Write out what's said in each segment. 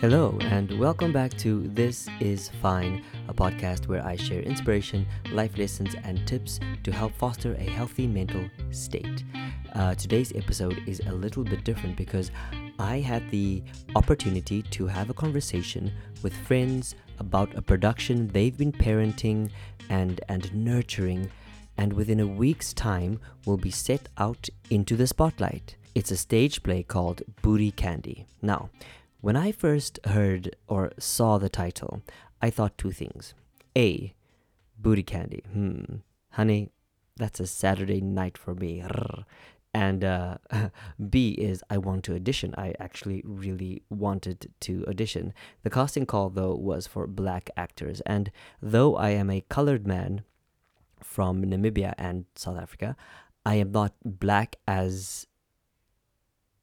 Hello, and welcome back to This Is Fine, a podcast where I share inspiration, life lessons, and tips to help foster a healthy mental state. Uh, today's episode is a little bit different because I had the opportunity to have a conversation with friends about a production they've been parenting and, and nurturing, and within a week's time will be set out into the spotlight. It's a stage play called Booty Candy. Now, when I first heard or saw the title, I thought two things. A, booty candy. Hmm. Honey, that's a Saturday night for me. And uh, B is I want to audition. I actually really wanted to audition. The casting call, though, was for black actors. And though I am a colored man from Namibia and South Africa, I am not black as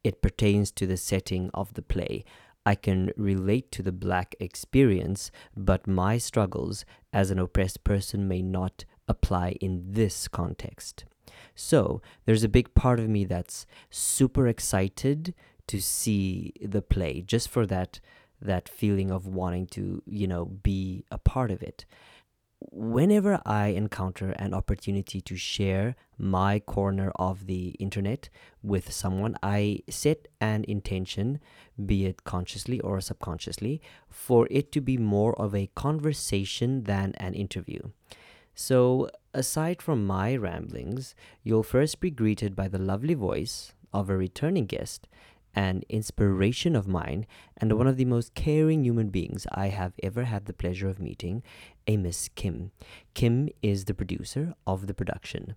it pertains to the setting of the play. I can relate to the black experience, but my struggles as an oppressed person may not apply in this context. So, there's a big part of me that's super excited to see the play just for that that feeling of wanting to, you know, be a part of it whenever I encounter an opportunity to share my corner of the internet with someone, I set an intention, be it consciously or subconsciously, for it to be more of a conversation than an interview. So, aside from my ramblings, you'll first be greeted by the lovely voice of a returning guest an inspiration of mine and one of the most caring human beings I have ever had the pleasure of meeting, a Miss Kim. Kim is the producer of the production.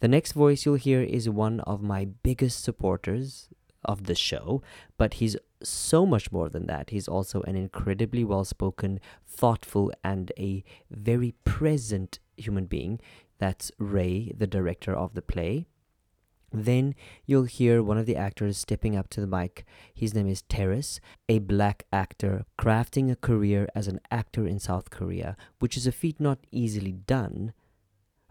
The next voice you'll hear is one of my biggest supporters of the show, but he's so much more than that. He's also an incredibly well spoken, thoughtful, and a very present human being. That's Ray, the director of the play. Then you'll hear one of the actors stepping up to the mic. His name is Terrace, a black actor crafting a career as an actor in South Korea, which is a feat not easily done,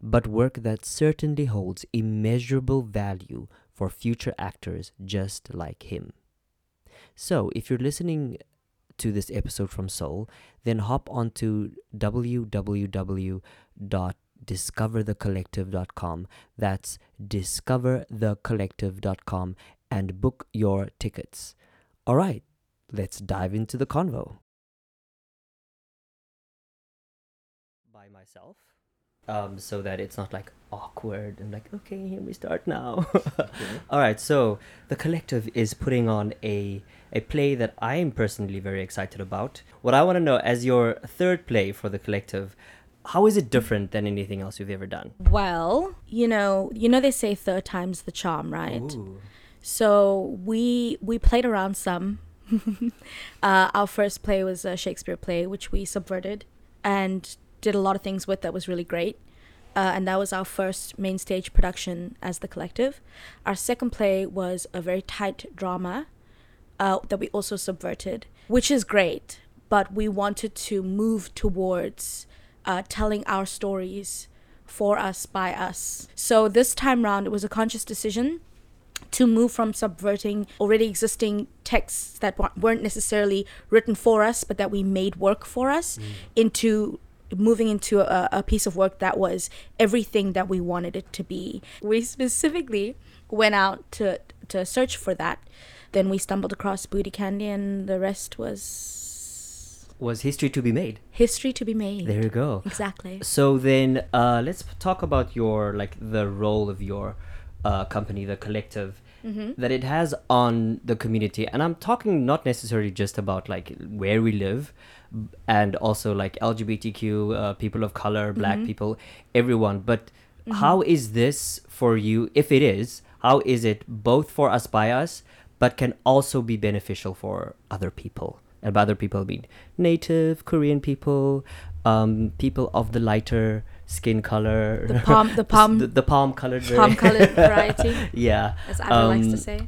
but work that certainly holds immeasurable value for future actors just like him. So, if you're listening to this episode from Seoul, then hop onto www discoverthecollective.com. That's discoverthecollective.com and book your tickets. All right, let's dive into the convo. By myself. Um, so that it's not like awkward and like, okay, here we start now. okay. All right, so the collective is putting on a a play that I am personally very excited about. What I want to know, as your third play for the collective, how is it different than anything else you've ever done? Well, you know, you know they say third time's the charm, right? Ooh. So we we played around some. uh, our first play was a Shakespeare play, which we subverted and did a lot of things with that was really great. Uh, and that was our first main stage production as the collective. Our second play was a very tight drama uh, that we also subverted, which is great. But we wanted to move towards uh, telling our stories for us by us. So this time round, it was a conscious decision to move from subverting already existing texts that weren't necessarily written for us, but that we made work for us, mm. into moving into a, a, piece of work that was everything that we wanted it to be. We specifically went out to to search for that. Then we stumbled across Booty Candy, and the rest was was history to be made. History to be made. There you go. Exactly. So then, uh, let's talk about your like the role of your uh, company, the collective. Mm-hmm. That it has on the community, and I'm talking not necessarily just about like where we live, and also like LGBTQ uh, people of color, Black mm-hmm. people, everyone. But mm-hmm. how is this for you? If it is, how is it both for us by us, but can also be beneficial for other people? And by other people I mean native Korean people, um, people of the lighter skin color, the palm, the palm, the, the palm colored, palm colored variety. yeah, as Adam um, likes to say.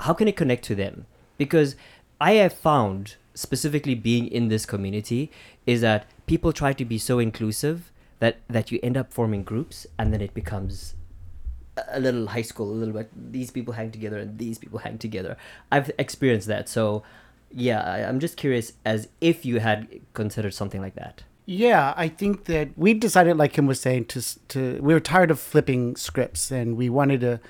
How can it connect to them? Because I have found specifically being in this community is that people try to be so inclusive that that you end up forming groups and then it becomes a little high school a little bit these people hang together and these people hang together i've experienced that so yeah, I, I'm just curious as if you had considered something like that. Yeah, I think that we decided, like Kim was saying, to to we were tired of flipping scripts, and we wanted to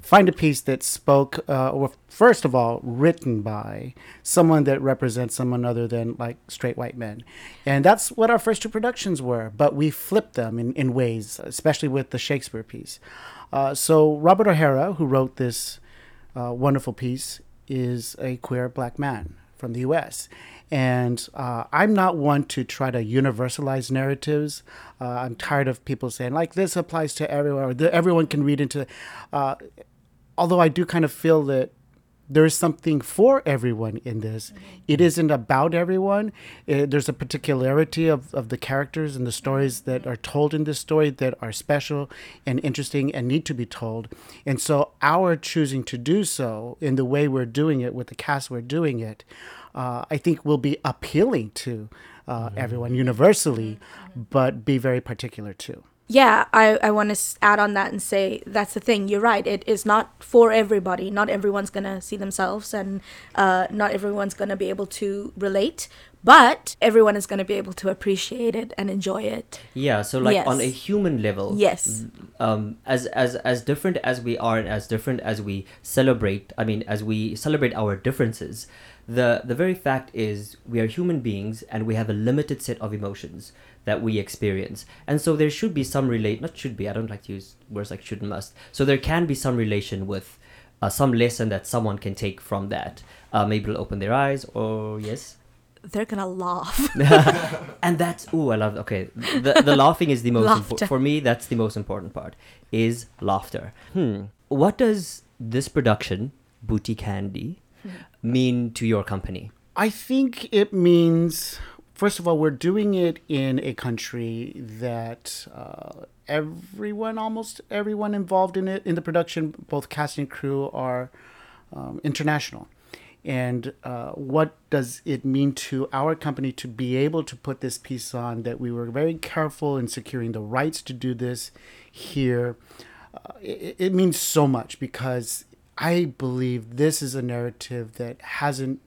find a piece that spoke, uh, or first of all, written by someone that represents someone other than like straight white men, and that's what our first two productions were. But we flipped them in in ways, especially with the Shakespeare piece. Uh, so Robert O'Hara, who wrote this uh, wonderful piece, is a queer black man from the U.S. And uh, I'm not one to try to universalize narratives. Uh, I'm tired of people saying like this applies to everyone or everyone can read into. Uh, although I do kind of feel that there is something for everyone in this. It isn't about everyone. Uh, there's a particularity of, of the characters and the stories that are told in this story that are special and interesting and need to be told. And so, our choosing to do so in the way we're doing it with the cast we're doing it, uh, I think will be appealing to uh, everyone universally, but be very particular too. Yeah i, I want to add on that and say that's the thing you're right it is not for everybody. Not everyone's gonna see themselves and uh, not everyone's gonna be able to relate but everyone is gonna be able to appreciate it and enjoy it. Yeah, so like on a human level, Yes. um, as as as different as we are and as different as we celebrate, I mean, as we celebrate our differences, the the very fact is we are human beings and we have a limited set of emotions that we experience, and so there should be some relate. Not should be. I don't like to use words like should and must. So there can be some relation with. Uh, some lesson that someone can take from that. Uh, maybe it'll open their eyes, or yes, they're gonna laugh and that's ooh i love okay the, the laughing is the most Laughter. important for me that's the most important part is laughter hmm what does this production booty candy mean to your company I think it means, first of all, we're doing it in a country that uh, everyone, almost everyone involved in it, in the production, both cast and crew, are um, international. And uh, what does it mean to our company to be able to put this piece on? That we were very careful in securing the rights to do this here. Uh, it, it means so much because I believe this is a narrative that hasn't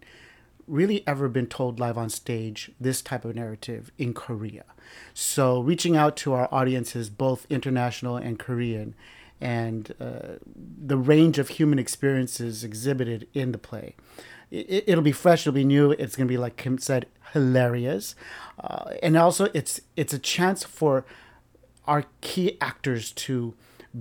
really ever been told live on stage this type of narrative in Korea. So reaching out to our audiences, both international and Korean, and uh, the range of human experiences exhibited in the play. It, it'll be fresh, it'll be new. It's going to be, like Kim said, hilarious, uh, and also it's it's a chance for our key actors to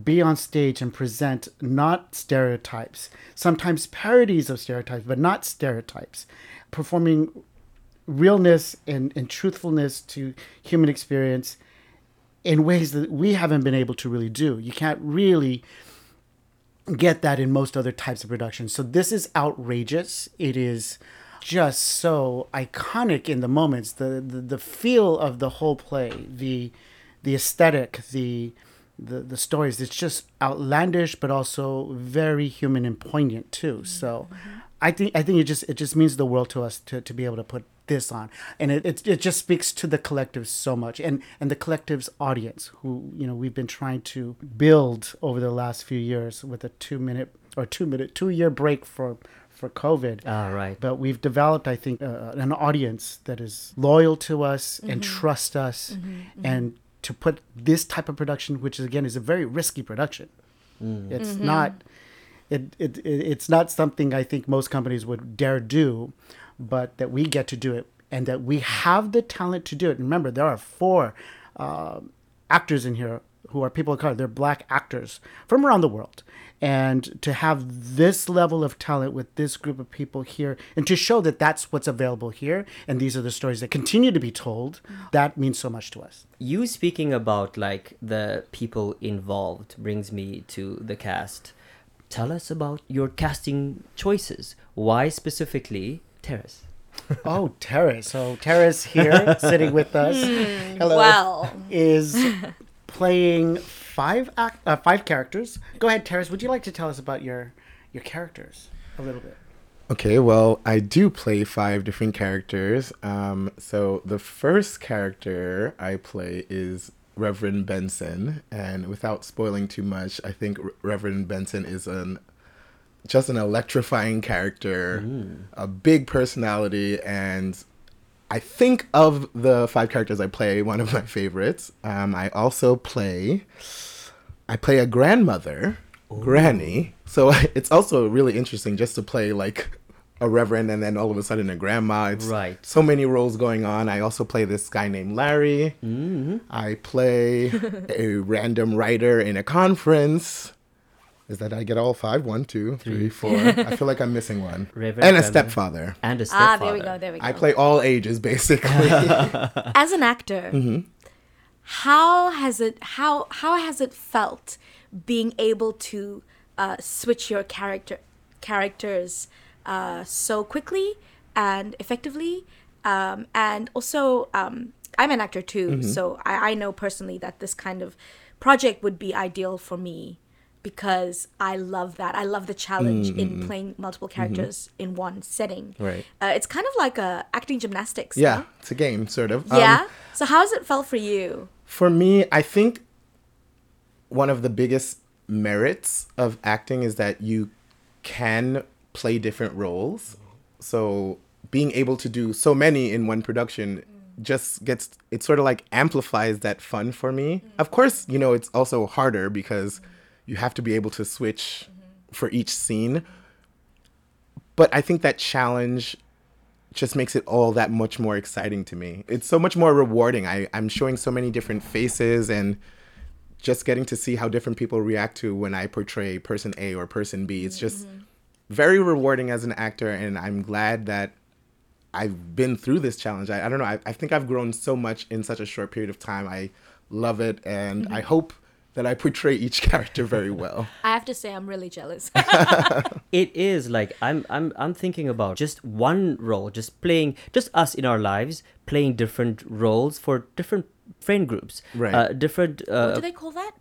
be on stage and present not stereotypes, sometimes parodies of stereotypes, but not stereotypes, performing realness and, and truthfulness to human experience in ways that we haven't been able to really do. You can't really get that in most other types of productions. So this is outrageous. It is just so iconic in the moments. The the, the feel of the whole play, the the aesthetic, the the the stories. It's just outlandish, but also very human and poignant too. So, mm-hmm. I think I think it just it just means the world to us to, to be able to put this on, and it, it it just speaks to the collective so much, and and the collective's audience, who you know we've been trying to build over the last few years with a two minute or two minute two year break for for COVID. ah right. But we've developed, I think, uh, uh an audience that is loyal to us and mm-hmm. trust us, mm-hmm. Mm-hmm. and to put this type of production, which is, again is a very risky production. Mm. It's not, it, it it it's not something I think most companies would dare do, but that we get to do it, and that we have the talent to do it. Remember, there are four uh, actors in here who are people of color. They're black actors from around the world. And to have this level of talent with this group of people here, and to show that that's what's available here, and these are the stories that continue to be told, that means so much to us. you speaking about like the people involved brings me to the cast tell us about your casting choices why specifically terrace Oh, Terrace. So Terrace here, sitting with us. Hello. well Is playing five act, uh, five characters. Go ahead, Terrace. Would you like to tell us about your your characters a little bit? Okay, well, I do play five different characters. Um, so the first character I play is Reverend Benson, and without spoiling too much, I think Reverend Benson is an just an electrifying character, a big personality, and I think of the five characters I play, one of my favorites. Um, I also play, I play a grandmother, Granny. So it's also really interesting just to play like a reverend and then all of a sudden a grandma. It's Right. so many roles going on. I also play this guy named Larry. I play a random writer in a conference. Is that I get all five? One, two, three, four. I feel like I'm missing one. Reverend and a stepfather. And a stepfather. Ah, there we go. There we go. I play all ages basically. As an actor, Mm-hmm. how has it how how has it felt being able to uh, switch your character characters uh, so quickly and effectively, um, and also um, I'm an actor too, Mm-hmm. so I, I know personally that this kind of project would be ideal for me because I love that. I love the challenge in playing multiple characters in one setting. Mm-hmm. Right. Uh, it's kind of like a acting gymnastics. yeah, no? it's a game, sort of. Um, Yeah. so how has it felt for you? For me, I think one of the biggest merits of acting is that you can play different roles. So being able to do so many in one production just gets it sort of like amplifies that fun for me. Mm-hmm. Of course, you know, it's also harder because you have to be able to switch mm-hmm. for each scene. But I think that challenge just makes it all that much more exciting to me. It's so much more rewarding. I, I'm showing so many different faces and just getting to see how different people react to when I portray person A or person B. It's just mm-hmm. Very rewarding as an actor, and I'm glad that I've been through this challenge. I, I don't know. I, I think I've grown so much in such a short period of time. I love it, and I hope that I portray each character very well. I have to say, I'm really jealous. it is like I'm I'm I'm thinking about just one role, just playing just us in our lives, playing different roles for different friend groups. Right. Uh, different what uh do they call that?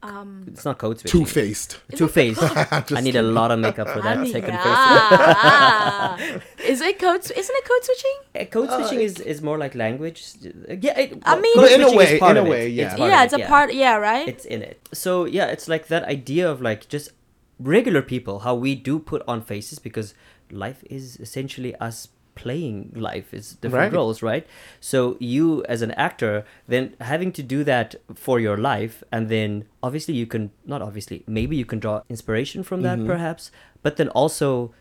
Um, it's not code switching. Two faced. Two faced. I need a lot of makeup for that second face. ah, is it code? Isn't it code switching? Uh, Code switching is, is more like language. Yeah, it, I mean- code in a way- part in a way, yeah. part yeah, it's it, a part. Yeah, right. it's in it. So yeah, it's like that idea of like just regular people, how we do put on faces because life is essentially us playing life is different Right. roles, right? So you as an actor then having to do that for your life and then obviously you can not obviously, maybe you can draw inspiration from that mm-hmm. perhaps, but then also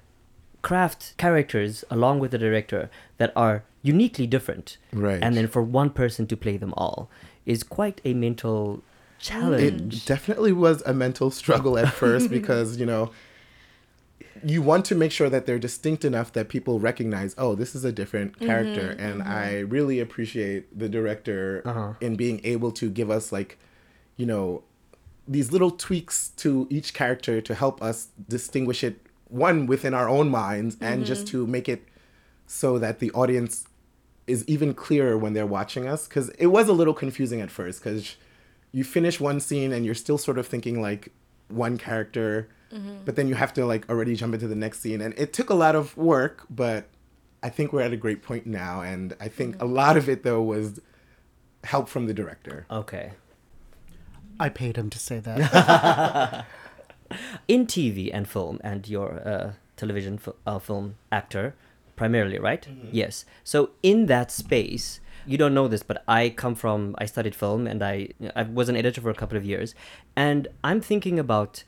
craft characters along with the director that are uniquely different. Right. And then for one person to play them all is quite a mental challenge. It definitely was a mental struggle at first because, you know, you want to make sure that they're distinct enough that people recognize, oh, this is a different mm-hmm. character. Mm-hmm. and I really appreciate the director Uh-huh. in being able to give us, like, you know, these little tweaks to each character to help us distinguish it, one, within our own minds, and just mm-hmm. to make it so that the audience is even clearer when they're watching us because it was a little confusing at first because you finish one scene and you're still sort of thinking like one character mm-hmm. but then you have to like already jump into the next scene and it took a lot of work but i think we're at a great point now and i think mm-hmm. a lot of it though was help from the director Okay. I paid him to say that. In TV and film, and you're a uh, television fil- uh, film actor primarily, right? Mm-hmm. Yes. So in that space, you don't know this, but I come from, I studied film and I, I was an editor for a couple of years. And I'm thinking about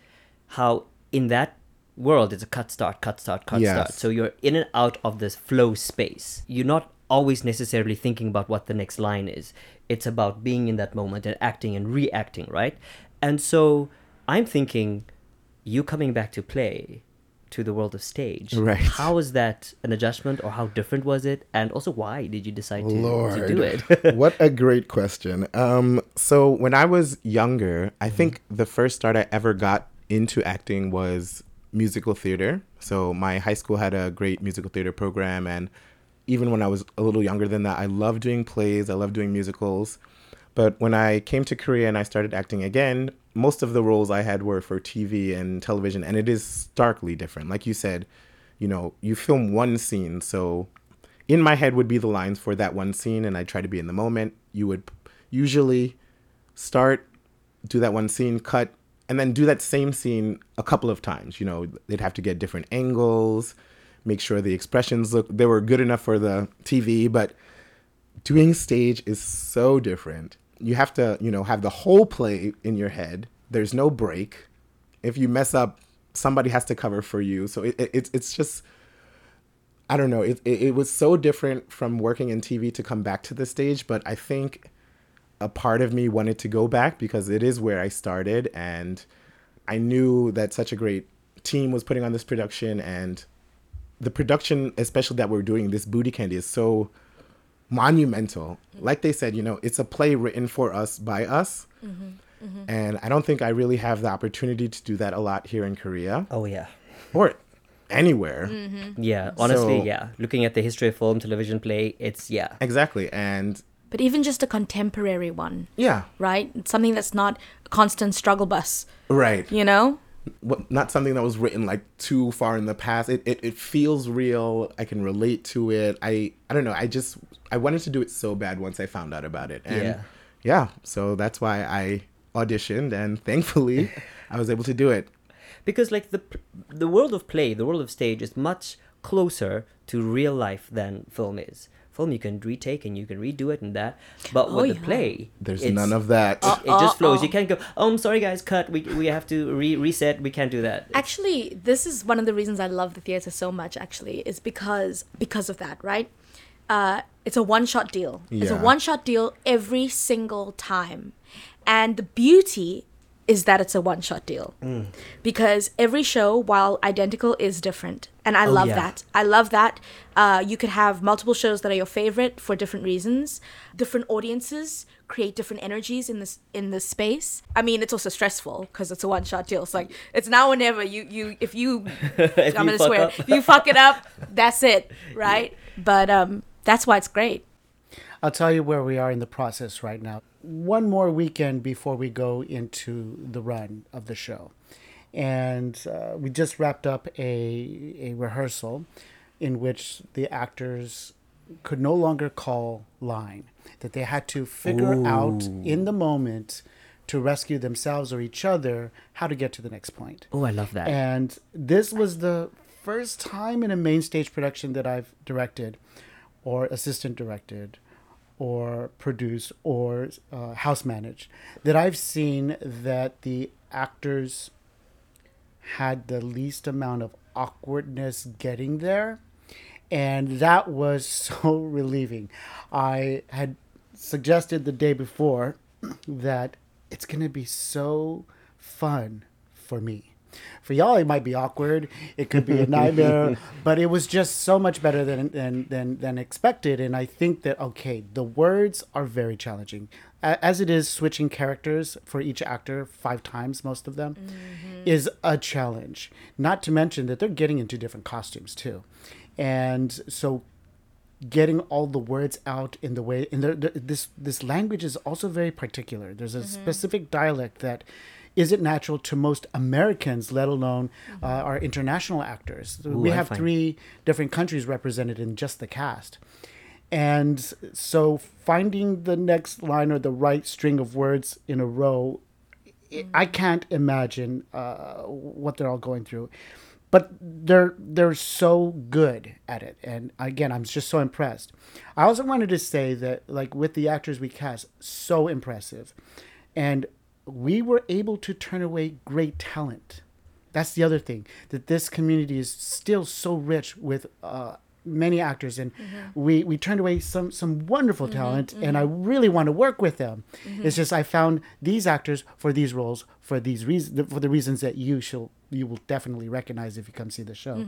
how in that world it's a cut start, cut start, cut Yes. start. So you're in and out of this flow space. You're not always necessarily thinking about what the next line is. It's about being in that moment and acting and reacting, right? And so I'm thinking you coming back to play to the world of stage. Right. How was that an adjustment or how different was it? And also why did you decide to, to do it? what a great question. Um, so when I was younger, Mm-hmm. I think the first start I ever got into acting was musical theater. So my high school had a great musical theater program, and even when I was a little younger than that, I loved doing plays. I loved doing musicals. But when I came to Korea and I started acting again, most of the roles I had were for TV and television, and it is starkly different. Like you said, you know, you film one scene, so in my head would be the lines for that one scene, and I try to be in the moment. You would usually start, do that one scene, cut, and then do that same scene a couple of times. You know, they'd have to get different angles, make sure the expressions look they were good enough for the TV, but doing stage is so different. You have to, you know, have the whole play in your head. There's no break. If you mess up, somebody has to cover for you. So it, it, it's it's just I don't know. It, it, it was so different from working in TV to come back to the stage, but I think a part of me wanted to go back because it is where I started and I knew that such a great team was putting on this production and the production especially that we're doing this booty candy is so monumental like they said you know it's a play written for us by us mm-hmm. and i don't think i really have the opportunity to do that a lot here in korea Oh yeah. or anywhere mm-hmm. Yeah, honestly, So- yeah. Looking at the history of film, television, play, it's yeah. exactly and But even just a contemporary one, yeah right? Something that's not a constant struggle bus, right you know? What, not something that was written like too far in the past. It, it it feels real. I can relate to it. I I don't know. I just I wanted to do it so bad once I found out about it. And Yeah. yeah. So that's why I auditioned and thankfully I was able to do it. because like the the world of play the world of stage is much closer to real life than film is film you can retake and you can redo it and that but Oh, with the play There's none of that. it just flows you can't go oh i'm sorry guys cut we, we have to re- reset we can't do that Actually, this is one of the reasons I love the theater so much. Actually, is because because of that, right? Uh, it's a one shot deal. It's a one shot deal every single time, and the beauty is that it's a one shot deal Mm. because every show, while identical, is different, and I Oh, love yeah. that. I love that. Uh, you could have multiple shows that are your favorite for different reasons. Different audiences create different energies in this in this space. I mean, it's also stressful because it's a one shot deal. It's like it's now or never. You you if you If I'm you gonna swear up. if you fuck it up, that's it, right? But um, that's why it's great. I'll tell you where we are in the process right now. One more weekend before we go into the run of the show. And uh, we just wrapped up a, a rehearsal in which the actors could no longer call line, that they had to figure out in the moment to rescue themselves or each other how to get to the next point. oh i love that And this was the first time in a main stage production that I've directed, or assistant directed, or produced, or uh, house managed, that I've seen that the actors had the least amount of awkwardness getting there. And that was so relieving. I had suggested the day before that it's going to be so fun for me. For y'all, it might be awkward. It could be a nightmare, but it was just so much better than, than than than expected. And I think that okay, the words are very challenging, as it is switching characters for each actor five times. Most of them mm-hmm. is a challenge. Not to mention that they're getting into different costumes too, and so getting all the words out in the way in the, the this this language is also very particular there's a mm-hmm. specific dialect that isn't natural to most Americans, let alone mm-hmm. uh, our international actors. we have three different countries represented in just the cast. And so finding the next line or the right string of words in a row, I- can't imagine uh, what they're all going through. But they're they're so good at it, and again, I'm just so impressed. I also wanted to say that, like with the actors we cast, so impressive, and we were able to turn away great talent. That's the other thing that this community is still so rich with uh, many actors, and mm-hmm. we we turned away some some wonderful mm-hmm, talent, and I mm-hmm. really want to work with them. It's just I found these actors for these roles for these reasons for the reasons that you shall you will definitely recognize if you come see the show.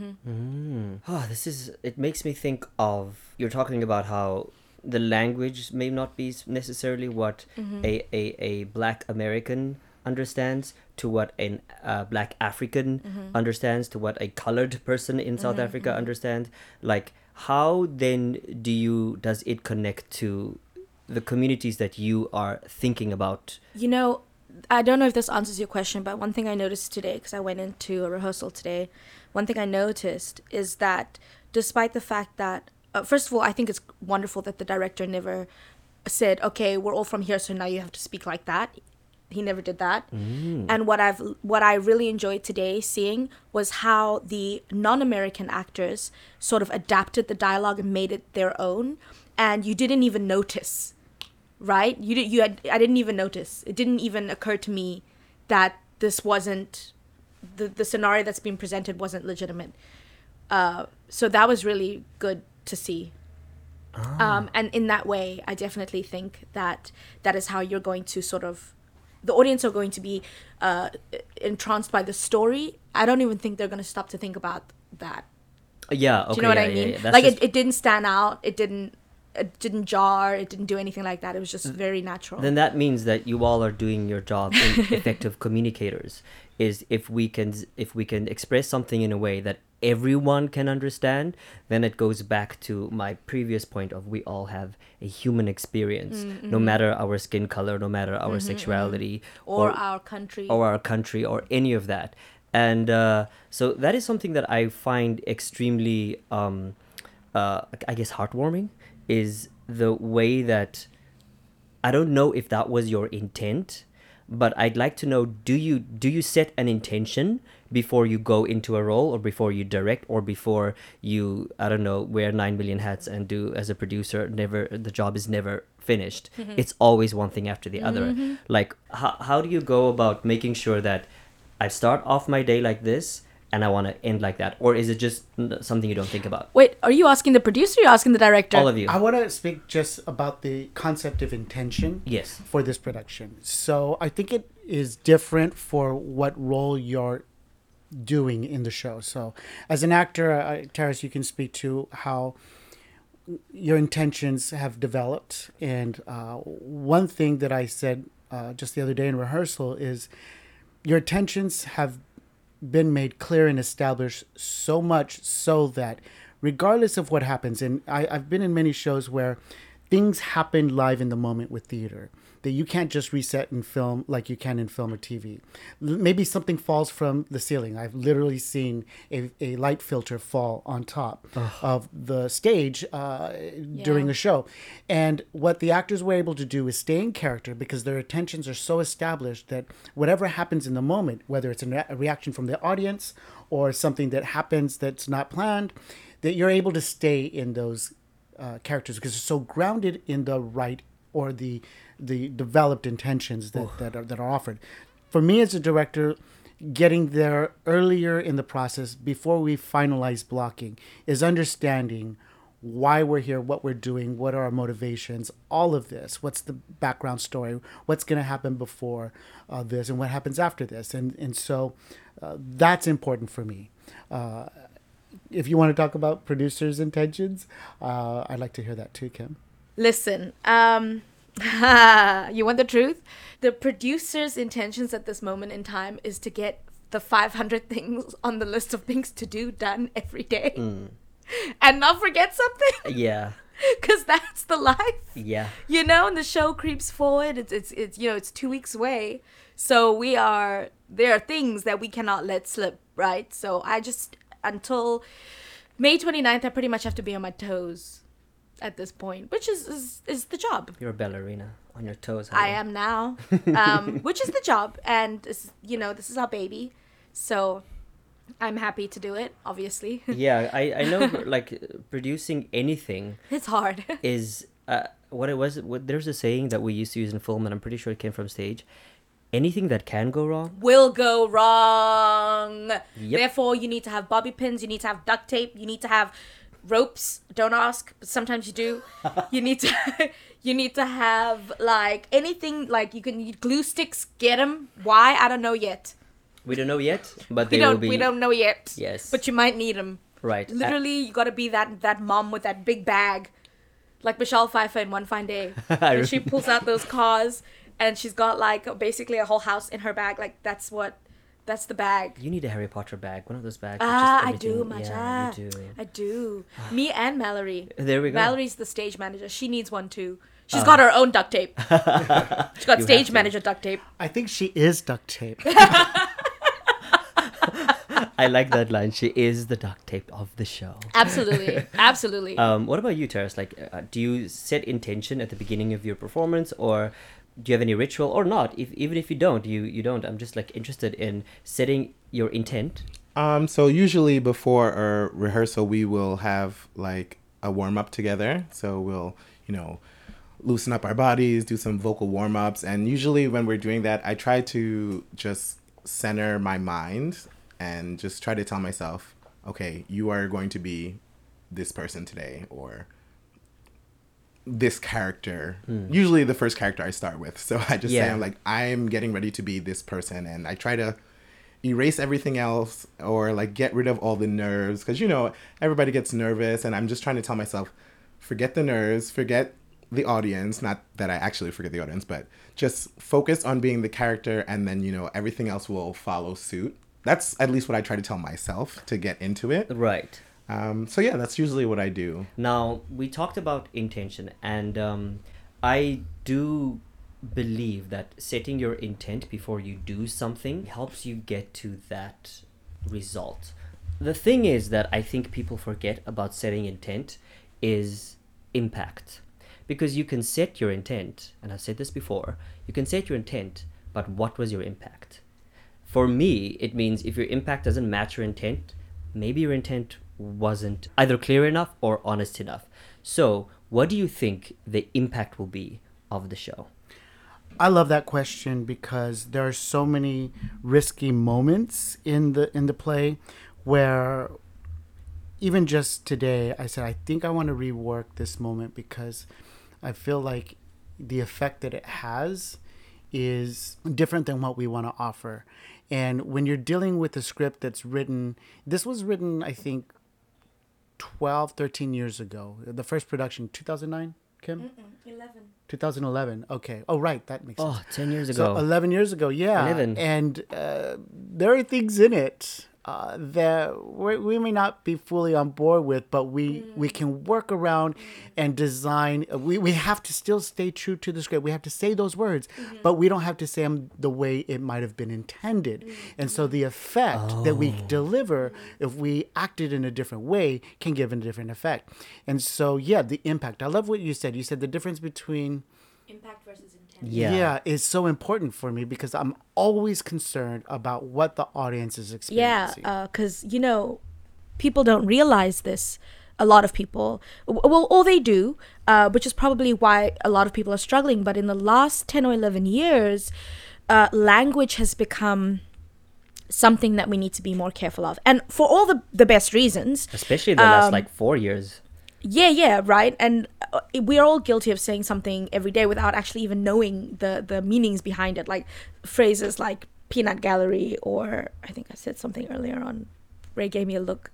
Oh, this is. It makes me think of. You're talking about how the language may not be necessarily what a, a, a black American understands to what a uh, black African understands to what a colored person in South Africa understands. Like, how then do you does it connect to the communities that you are thinking about? You know, I don't know if this answers your question, but one thing I noticed today, because I went into a rehearsal today, one thing I noticed is that despite the fact that, uh, first of all, I think it's wonderful that the director never said, okay, we're all from here, so now you have to speak like that. He never did that. Mm. And what I've what I really enjoyed today seeing was how the non-American actors sort of adapted the dialogue and made it their own, and you didn't even notice, right? You did you had I didn't even notice. It didn't even occur to me that this wasn't the the scenario that's being presented wasn't legitimate. Uh, so that was really good to see. Um, and in that way, I definitely think that that is how you're going to sort of, the audience are going to be uh, entranced by the story. I don't even think they're going to stop to think about that. Yeah. Okay. Do you know what yeah, I mean? yeah. That's Like just- it, it didn't stand out. It didn't. It didn't jar. It didn't do anything like that. It was just very natural. then that means that you all are doing your job effective communicators is if we can if we can express something in a way that everyone can understand then it goes back to my previous point of we all have a human experience Mm, no mm-hmm. matter our skin color no matter our sexuality or, our country. or our country or any of that and uh, so that is something that i find extremely um, uh, i guess heartwarming is the way that i don't know if that was your intent but i'd like to know do you do you set an intention before you go into a role or before you direct or before you i don't know wear 9 million hats and do as a producer never the job is never finished? Mm-hmm. It's always one thing after the other. Mm-hmm. Like how, how do you go about making sure that i start off my day like this and i want to end like that or is it just something you don't think about Wait, are you asking the producer? or you asking the director? all of you I want to speak just about the concept of intention yes for this production. So I think it is different for what role you're doing in the show. So as an actor, uh, Terrace, you can speak to how your intentions have developed. And uh, one thing that I said uh, just the other day in rehearsal is your intentions have been made clear and established so much so that regardless of what happens, and I, I've been in many shows where things happen live in the moment with theater that you can't just reset in film like you can in film or TV. Maybe something falls from the ceiling. I've literally seen a, a light filter fall on top of the stage uh, during a show. And what the actors were able to do is stay in character because their attentions are so established that whatever happens in the moment, whether it's a, rea- a reaction from the audience or something that happens that's not planned, that you're able to stay in those uh, characters because they're so grounded in the right or the the developed intentions that, that are that are offered. For me as a director, getting there earlier in the process before we finalize blocking is understanding why we're here, what we're doing, what are our motivations, all of this. What's the background story? What's going to happen before uh, this, and what happens after this? And and so uh, that's important for me. Uh, if you want to talk about producers' intentions, uh, I'd like to hear that too, Kim. Listen, um, you want the truth? The producer's intentions at this moment in time is to get the 500 things on the list of things to do done every day mm. and not forget something uh, yeah because that's the life. yeah You know, and the show creeps forward. It's, it's, it's, you know, it's two weeks away. So we are, there are things that we cannot let slip, right? So I just, until May 29th, I pretty much have to be on my toes at this point, which is, is, is the job. you're a ballerina on your toes I am now, um, which is the job, and this, you know this is our baby, so I'm happy to do it. Obviously, yeah i i know like producing anything it's hard. is uh, what it was. What, there's a saying that we used to use in film, and I'm pretty sure it came from stage. Anything that can go wrong, Will go wrong. Yep. Therefore, you need to have bobby pins. You need to have duct tape. You need to have ropes. Don't ask, but sometimes you do. you need to. you need to have like anything like you can glue sticks. Get them. Why? I don't know yet. we don't know yet, but We they will don't. be We don't know yet. Yes. But you might need them. right. Uh, Literally, you gotta be that that mom with that big bag, like Michelle Pfeiffer in One Fine Day, and she pulls out those cars, and she's got like basically a whole house in her bag. Like that's what, that's the bag. you need a Harry Potter bag, one of those bags. Ah, I do, Maja. Yeah, you do. I do. Me and Mallory. There we go. Mallory's the stage manager. She needs one too. She's got her own duct tape. She's got You stage manager duct tape. I think she is duct tape. I like that line. She is the duct tape of the show. Absolutely, absolutely. Um, what about you, Terrace? Like, uh, do you set intention at the beginning of your performance, or do you have any ritual or not? If even if you don't, you you don't. I'm just like interested in setting your intent. Um, so usually before a rehearsal, we will have like a warm up together. So we'll, you know, loosen up our bodies, do some vocal warm ups, and usually when we're doing that, I try to just center my mind and just try to tell myself, okay, you are going to be this person today, or this character. Hmm. Usually the first character I start with. So I just say I'm like I'm getting ready to be this person and I try to erase everything else or like get rid of all the nerves cuz you know everybody gets nervous and I'm just trying to tell myself forget the nerves, forget the audience, not that I actually forget the audience, but just focus on being the character and then you know everything else will follow suit. That's at least what I try to tell myself to get into it. Right. Um, so yeah, that's usually what I do. Now, we talked about intention, and um, I do believe that setting your intent before you do something helps you get to that result. The thing is that I think people forget about setting intent is impact. Because you can set your intent, and I've said this before, you can set your intent, but what was your impact? For me, it means if your impact doesn't match your intent, maybe your intent wasn't either clear enough or honest enough. So, what do you think the impact will be of the show? I love that question because there are so many risky moments in the in the play where even just today I said I think I want to rework this moment because I feel like the effect that it has is different than what we want to offer. And when you're dealing with a script that's written, this was written I think 12, 13 years ago. The first production 2009, Kim? 11. 2011. Okay. Oh, right. That makes sense. Oh, 10 years So ago. 11 years ago, yeah. 11. And uh, there are things in it uh, that we, we may not be fully on board with, but we, we can work around and design. uh, We, we have to still stay true to the script. We have to say those words, but we don't have to say them the way it might have been intended. And so the effect that we deliver, if we acted in a different way, can give a different effect. And so, yeah, the impact. I love what you said. You said the difference between Impact versus intent. yeah. is so important for me because I'm always concerned about what the audience is experiencing. Yeah, experiencing. because you know, people don't realize this. A lot of people, well, all they do, uh, which is probably why a lot of people are struggling. But in the last ten or eleven years, uh, language has become something that we need to be more careful of, and for all the the best reasons. Especially the last Um, like four years. Yeah, yeah, right. And uh, we're all guilty of saying something every day without actually even knowing the the meanings behind it, like phrases like peanut gallery, or I think I said something earlier on. Ray gave me a look,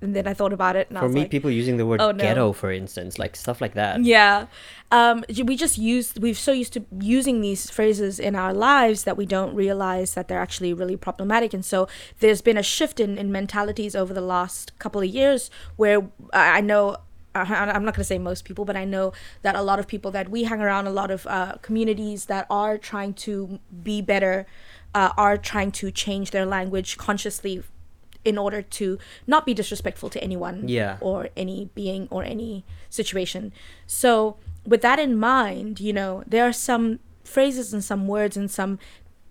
and then I thought about it, For me, like, people using the word oh, no. ghetto, for instance, like stuff like that. yeah. Um, we just use we've so used to using these phrases in our lives that we don't realize that they're actually really problematic. And so there's been a shift in, in mentalities over the last couple of years where I know. I'm not going to say most people, but I know that a lot of people that we hang around, a lot of uh, communities that are trying to be better, uh, are trying to change their language consciously in order to not be disrespectful to anyone Yeah. or any being or any situation. So, with that in mind, you know, there are some phrases and some words and some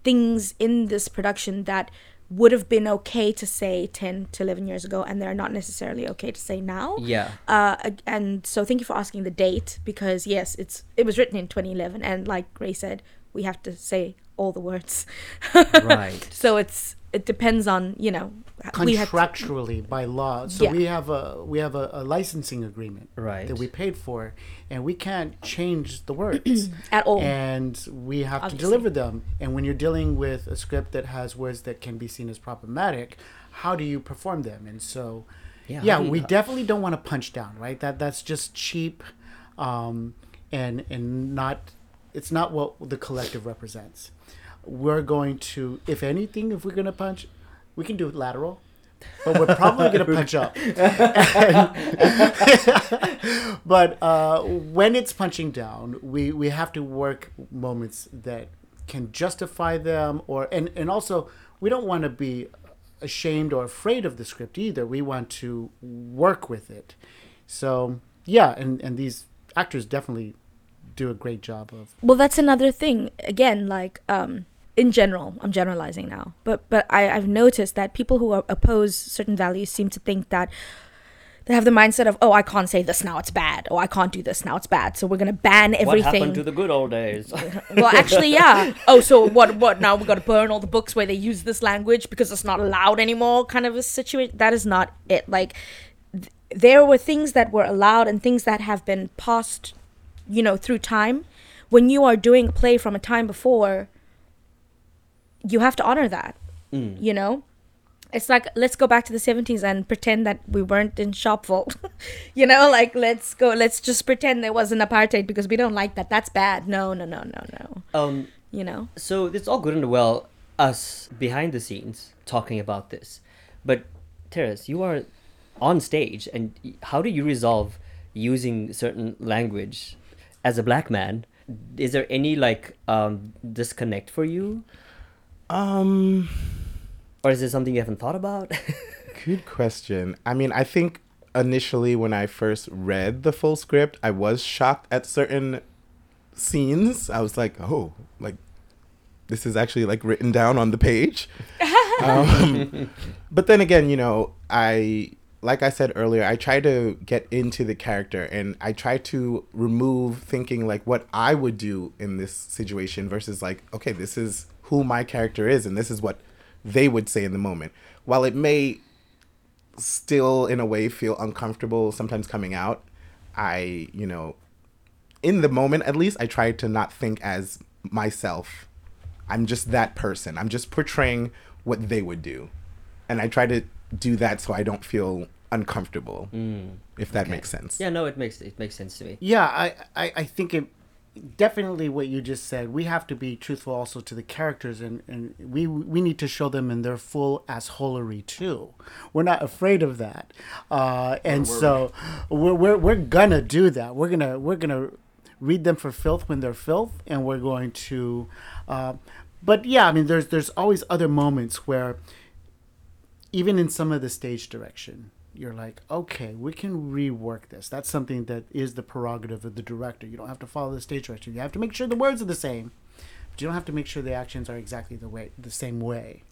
things in this production that would have been okay to say 10 to 11 years ago and they're not necessarily okay to say now Yeah. uh, and so thank you for asking the date because yes it's it was written in 2011 and like ray said we have to say all the words Right. so it's it depends on you know we to- contractually by law. So Yeah. we have a we have a, a licensing agreement Right. that we paid for, and we can't change the words. at all and we have Obviously. to deliver them. And when you're dealing with a script that has words that can be seen as problematic, how do you perform them? And so, Yeah, yeah, how do you- we definitely don't want to punch down, right? That that's just cheap, um, and and not it's not what the collective represents. We're going to, if anything, if we're gonna punch, we can do it lateral. But we're probably gonna punch up. but uh, when it's punching down, we, we have to work moments that can justify them, or and and also we don't want to be ashamed or afraid of the script either. We want to work with it. So yeah, and and these actors definitely do a great job of. well that's another thing again like um in general i'm generalizing now but but I, i've noticed that people who oppose certain values seem to think that they have the mindset of oh i can't say this now it's bad. Oh i can't do this now it's bad. So we're going to ban everything What happened to the good old days? well actually yeah. Oh so what what now we got to burn all the books where they use this language because it's not allowed anymore kind of a situation that is not it. Like th- there were things that were allowed and things that have been passed you know through time. When you are doing play from a time before you have to honor that Mm. you know it's like let's go back to the 70s and pretend that we weren't in Shopville. you know, like let's go let's just pretend there wasn't apartheid because we don't like that. That's bad. No, no, no, no, no. Um, You know. so it's all good and well us behind the scenes talking about this, but Terrace, you are on stage, and how do you resolve using certain language as a black man? Is there any like um, disconnect for you, Um, or is it something you haven't thought about? good question. I mean, I think initially when I first read the full script, I was shocked at certain scenes. I was like, oh, like this is actually like written down on the page. um, but then again, you know, I like I said earlier, I try to get into the character and I try to remove thinking like what I would do in this situation versus like, okay, this is who my character is and this is what they would say in the moment. While it may still in a way feel uncomfortable sometimes coming out, I, you know, in the moment at least I try to not think as myself. I'm just that person. I'm just portraying what they would do. And I try to do that so I don't feel uncomfortable. Mm. If that makes sense. yeah, no, it makes it makes sense to me. Yeah, I, I, I think it definitely what you just said. We have to be truthful also to the characters, and, and we we need to show them in their full assholery too. We're not afraid of that, uh, and so we're, we're we're gonna do that. We're gonna we're gonna read them for filth when they're filth, and we're going to. Uh, but yeah, I mean, there's there's always other moments where even in some of the stage direction, you're like, okay, we can rework this. That's something that is the prerogative of the director. You don't have to follow the stage direction. You have to make sure the words are the same, but you don't have to make sure the actions are exactly the way the same way.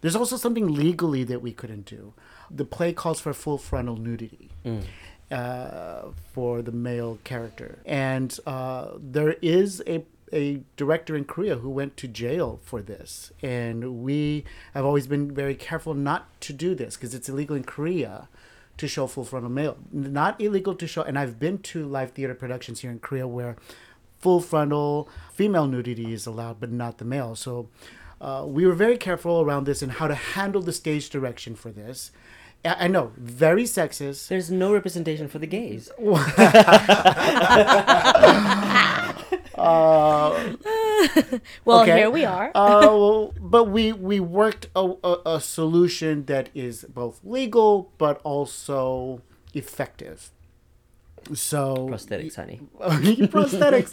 There's also something legally that we couldn't do. The play calls for full frontal nudity. Uh, for the male character, and uh, there is a a director in Korea who went to jail for this, and we have always been very careful not to do this because it's illegal in Korea to show full frontal male. Not illegal to show, and I've been to live theater productions here in Korea where full frontal female nudity is allowed, but not the male. So uh, we were very careful around this and how to handle the stage direction for this. I I know, very sexist. There's no representation for the gays. Well, Okay. here we are. uh, well, but we we worked a, a, a solution that is both legal but also effective. So Prosthetics, honey. prosthetics.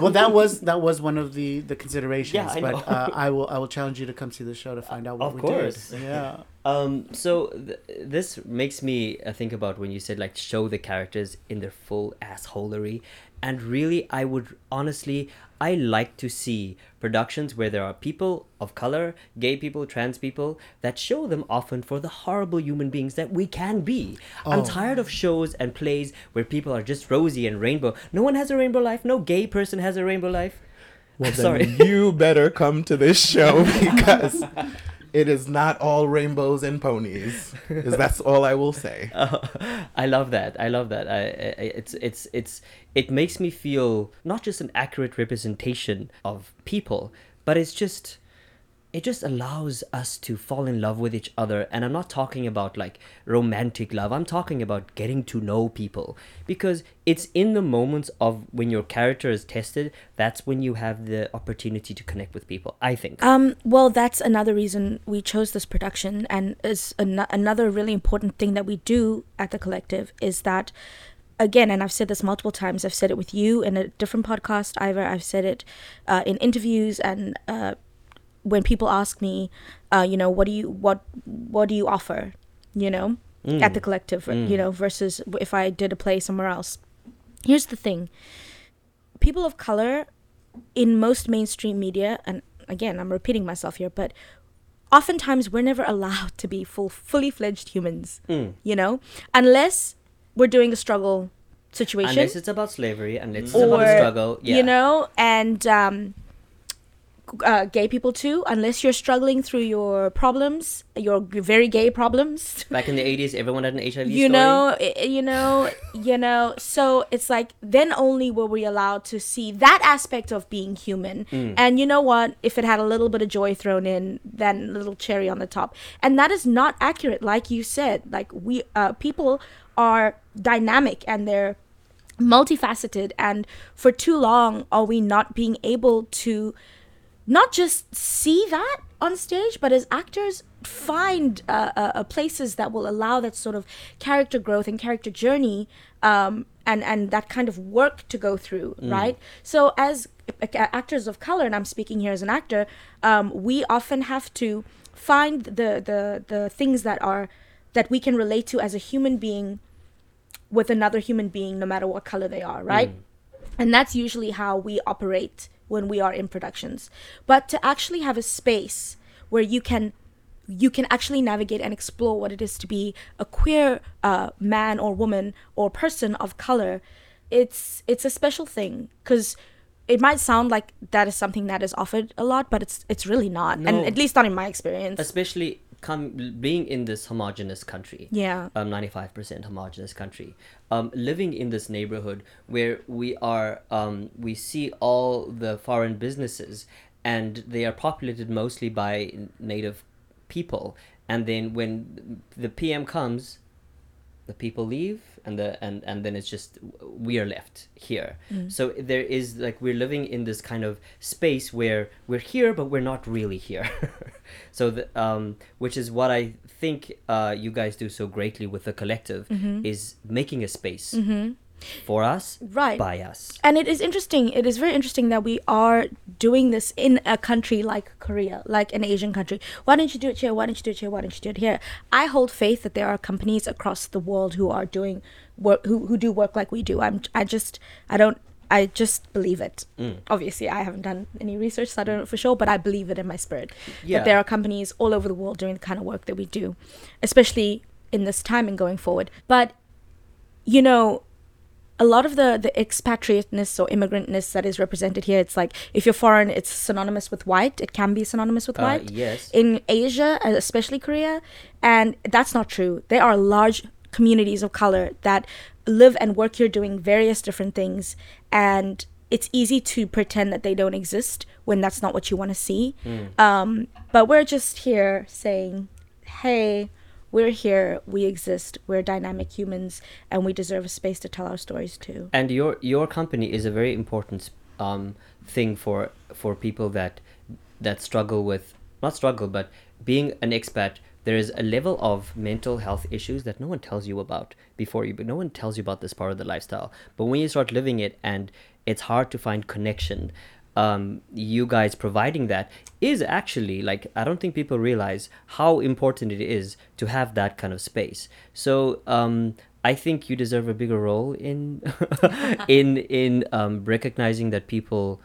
well, that was that was one of the the considerations. Yeah, I but know. uh, I will I will challenge you to come see the show to find out what Of we course. did. Yeah. Um, so th- this makes me uh, think about when you said like show the characters in their full assholery, and really, I would honestly, I like to see productions where there are people of color, gay people, trans people that show them often for the horrible human beings that we can be. I'm Oh. tired of shows and plays where people are just rosy and rainbow. No one has a rainbow life. No gay person has a rainbow life. Well, then Sorry. you better come to this show because it is not all rainbows and ponies. Is that's all I will say. Oh, I love that. I love that. I, I it's it's it's it makes me feel not just an accurate representation of people, but it's just it just allows us to fall in love with each other and i'm not talking about like romantic love i'm talking about getting to know people because it's in the moments of when your character is tested that's when you have the opportunity to connect with people i think Um, well, that's another reason we chose this production, and is an- another really important thing that we do at the collective is that, again, and I've said this multiple times. I've said it with you in a different podcast, Ivor. I've said it uh, in interviews, and uh, when people ask me, uh, you know, what do you what what do you offer, you know, at the collective, you know, versus if I did a play somewhere else. Here's the thing people of color in most mainstream media, and again, I'm repeating myself here, but oftentimes we're never allowed to be full, fully fledged humans. Mm. You know, unless we're doing a struggle situation, Unless it's about slavery, unless it's about or a struggle. Yeah. you know, and um, uh, gay people too. Unless you're struggling through your problems, your very gay problems. Back in the 80s, everyone had an HIV you story. know you know you know so it's like then only were we allowed to see that aspect of being human Mm. and you know what if it had a little bit of joy thrown in then a little cherry on the top and that is not accurate like you said like we uh, people are dynamic and they're multifaceted and for too long are we not being able to not just see that on stage, but as actors find uh, uh, uh, places that will allow that sort of character growth and character journey, um, and and that kind of work to go through, right? So as actors of color, and I'm speaking here as an actor, um, we often have to find the the the things that are that we can relate to as a human being with another human being, no matter what color they are, right? And that's usually how we operate when we are in productions. But to actually have a space where you can you can actually navigate and explore what it is to be a queer uh, man or woman or person of color, it's it's a special thing because it might sound like that is something that is offered a lot, but it's it's really not, No. and at least not in my experience. Especially come being in this homogenous country. yeah, um, 95% homogenous country um, living in this neighborhood where we are um, we see all the foreign businesses and they are populated mostly by native people and then when the pm comes the people leave and the and and then it's just we are left here. So there is like we're living in this kind of space where we're here but we're not really here. So the um which is what i think uh you guys do so greatly with the collective is making a space for us right. by us. And it is interesting it is very interesting that we are doing this in a country like korea like an asian country. Why don't you do it here? Why don't you do it here? Why don't you do it here? I hold faith that there are companies across the world who are doing work who, who do work like we do. I'm i just i don't i just believe it. Mm. obviously i haven't done any research so i don't know for sure but i believe it in my spirit Yeah. that there are companies all over the world doing the kind of work that we do especially in this time and going forward. But you know a lot of the the expatriateness or immigrantness that is represented here it's like if you're foreign it's synonymous with white. It can be synonymous with uh, white. yes. In asia uh, especially korea and that's not true. There are large communities of color that live and work here doing various different things and it's easy to pretend that they don't exist when that's not what you want to see um, but we're just here saying hey we're here we exist we're dynamic humans and we deserve a space to tell our stories too. And your your company is a very important um, thing for for people that that struggle with not struggle but being an expat there is a level of mental health issues that no one tells you about before you but no one tells you about this part of the lifestyle. But when you start living it and it's hard to find connection um, you guys providing that is actually like I don't think people realize how important it is to have that kind of space. So um, I think you deserve a bigger role in in in um, recognizing that people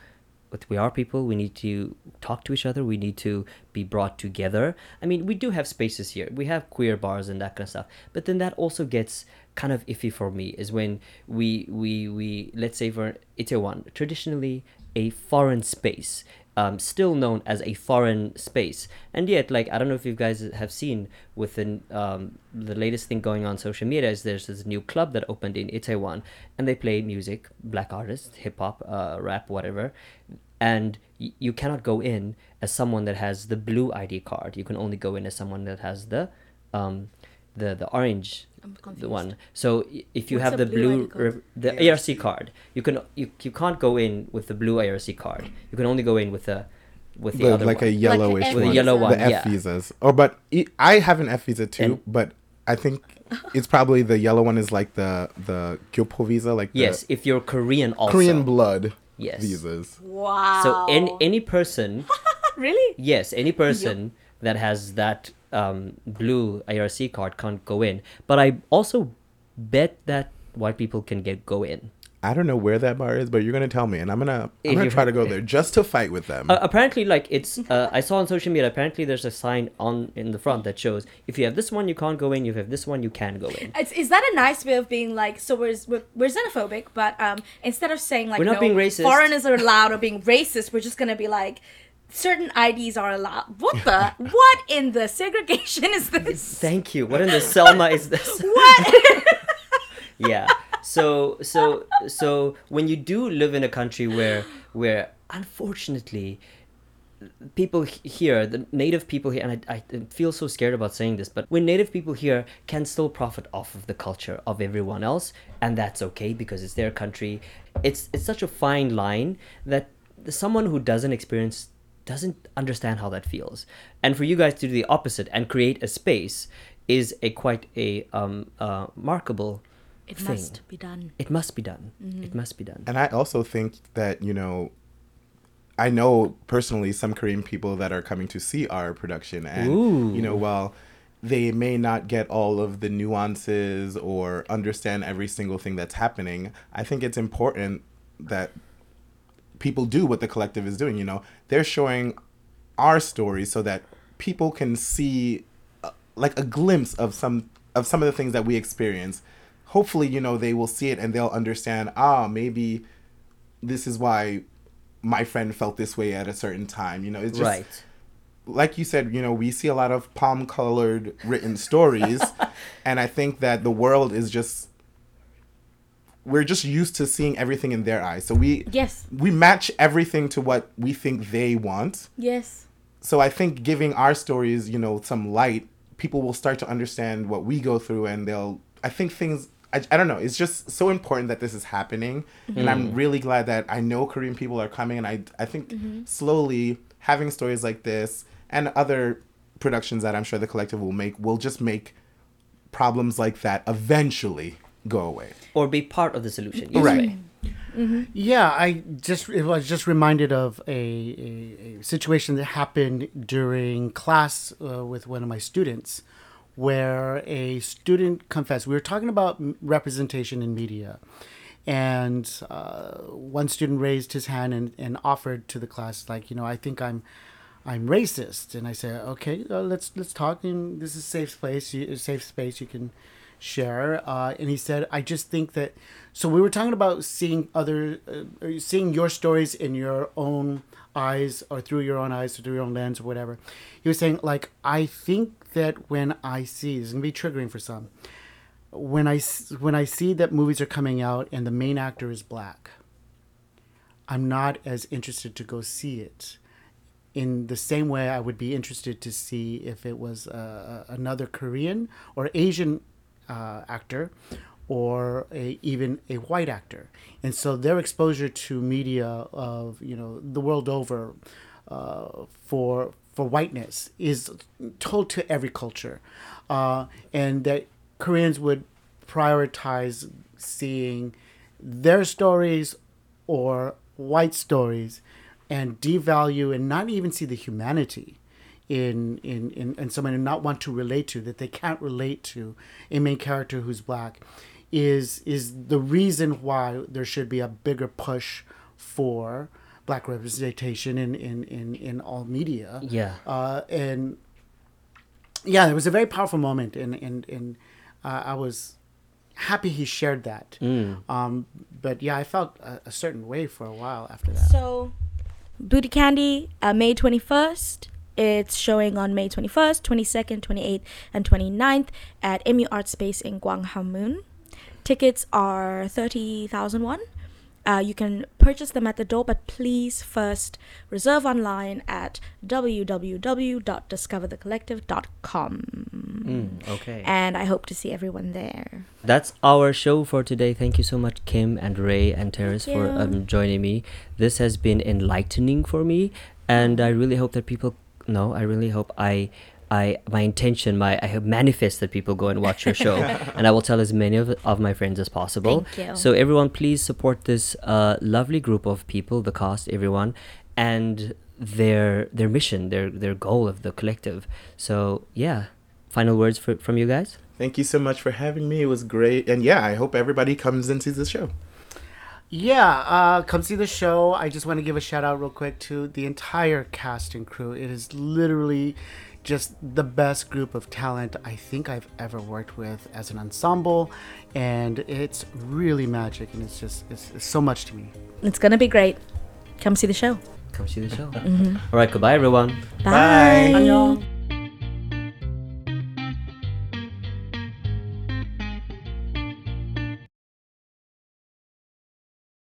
we are people we need to talk to each other we need to be brought together i mean we do have spaces here we have queer bars and that kind of stuff but then that also gets kind of iffy for me is when we we we let's say for itaewon traditionally a foreign space um, still known as a foreign space. And yet like i don't know if you guys have seen within um, the latest thing going on social media is there's this new club that opened in itaewon and they play music black artists hip-hop uh, rap whatever. And y- you cannot go in as someone that has the blue id card. You can only go in as someone that has the um, the the orange the one so if you What's have the blue blue, ID re- the ARC card you can you, you can't go in with the blue ARC card you can only go in with the with the, The- other like one. a yellowish F With a one. yellow one, the F yeah. visas. Oh, but I have an F visa too. And- but I think it's probably the yellow one is like the the Gyopo visa, like the yes if you're Korean also Korean blood yes visas. wow so any any person really yes any person that has that um, blue ARC card can't go in but I also bet that white people can get go in I don't know where that bar is, but you're gonna tell me, and I'm gonna I'm gonna try to go there just to fight with them. Uh, apparently, like it's. Uh, I saw on social media. Apparently, there's a sign on in the front that shows if you have this one, you can't go in. If you have this one, you can go in. It's, is that a nice way of being like so we're, we're, we're xenophobic but um instead of saying like We're not no, being racist. foreigners are allowed or being racist we're just gonna be like certain IDs are allowed what the what in the segregation is this Thank you. What in the Selma is this? what yeah. So so so when you do live in a country where where unfortunately people here the native people here and I, I feel so scared about saying this but when native people here can still profit off of the culture of everyone else and that's okay because it's their country it's it's such a fine line that someone who doesn't experience doesn't understand how that feels and for you guys to do the opposite and create a space is a quite a um uh markable it thing. must be done it must be done it must be done And I also think that, you know, I know personally some Korean people that are coming to see our production. And, you know, Ooh. while they may not get all of the nuances or understand every single thing that's happening, I think it's important that people do what the collective is doing. You know, they're showing our stories so that people can see uh, like a glimpse of some of some of the things that we experience. Hopefully you know they will see it and they'll understand ah maybe this is why my friend felt this way at a certain time you know? It's just right. like you said you know we see a lot of palm colored written stories and i think that the world is just we're just used to seeing everything in their eyes so we yes we match everything to what we think they want yes so I think giving our stories, you know, some light, people will start to understand what we go through, and they'll. I think things. I, I don't know. It's just so important that this is happening, and I'm mm-hmm. really glad that I know Korean people are coming, and I I think mm-hmm. slowly having stories like this and other productions that I'm sure the collective will make will just make problems like that eventually go away. or be part of the solution either Right. way. Yeah, I just it was just reminded of a, a, a situation that happened during class uh, with one of my students, where a student confessed. We were talking about representation in media, and uh, one student raised his hand and, and offered to the class, like, you know, I think I'm I'm racist, and I said, okay, uh, let's let's talk. And this is safe place, safe space. You can share. Uh, and he said, I just think that. So we were talking about seeing other, uh, seeing your stories in your own eyes, or through your own eyes, or through your own lens, or whatever. He was saying, like, I think that when I see, this is gonna be triggering for some. When I when I see that movies are coming out and the main actor is black, I'm not as interested to go see it in the same way I would be interested to see if it was uh, another Korean or Asian uh, actor or a, even a white actor. And so their exposure to media of, you know, the world over uh, for for whiteness is told to every culture. Uh, and that Koreans would prioritize seeing their stories or white stories and devalue and not even see the humanity in in, in, in someone and not want to relate to that they can't relate to a main character who's black is is the reason why there should be a bigger push for black representation in in, in, in all media Yeah. uh, and yeah, it was a very powerful moment, and and and uh, I was happy he shared that. Um, but yeah, I felt a, a certain way for a while after that. So, Booty Candy, uh, May 21st. It's showing on May 21st, 22nd, 28th, and 29th at MU Art Space in Gwanghwamun. Tickets are 30,000 won. Uh, you can purchase them at the door, but please first reserve online at www.discoverthecollective.com. Mm, okay. And I hope to see everyone there. That's our show for today. Thank you so much, Kim and Ray and Terrace, for um, joining me. This has been enlightening for me, and I really hope that people. No, I really hope I. I my intention, my I have manifest that people go and watch your show, and I will tell as many of, of my friends as possible. Thank you. So everyone, please support this uh, lovely group of people, the cast, everyone, and their their mission, their their goal of the collective. So yeah, final words for, from you guys. Thank you so much for having me. It was great, and yeah, I hope everybody comes and sees the show. Yeah, uh, come see the show. I just want to give a shout out real quick to the entire cast and crew. It is literally just the best group of talent I think I've ever worked with as an ensemble, and it's really magic, and it's just it's, it's so much to me. It's gonna be great. Come see the show. Come see the show. Mm-hmm. All right, goodbye, everyone. Bye. Annyeong.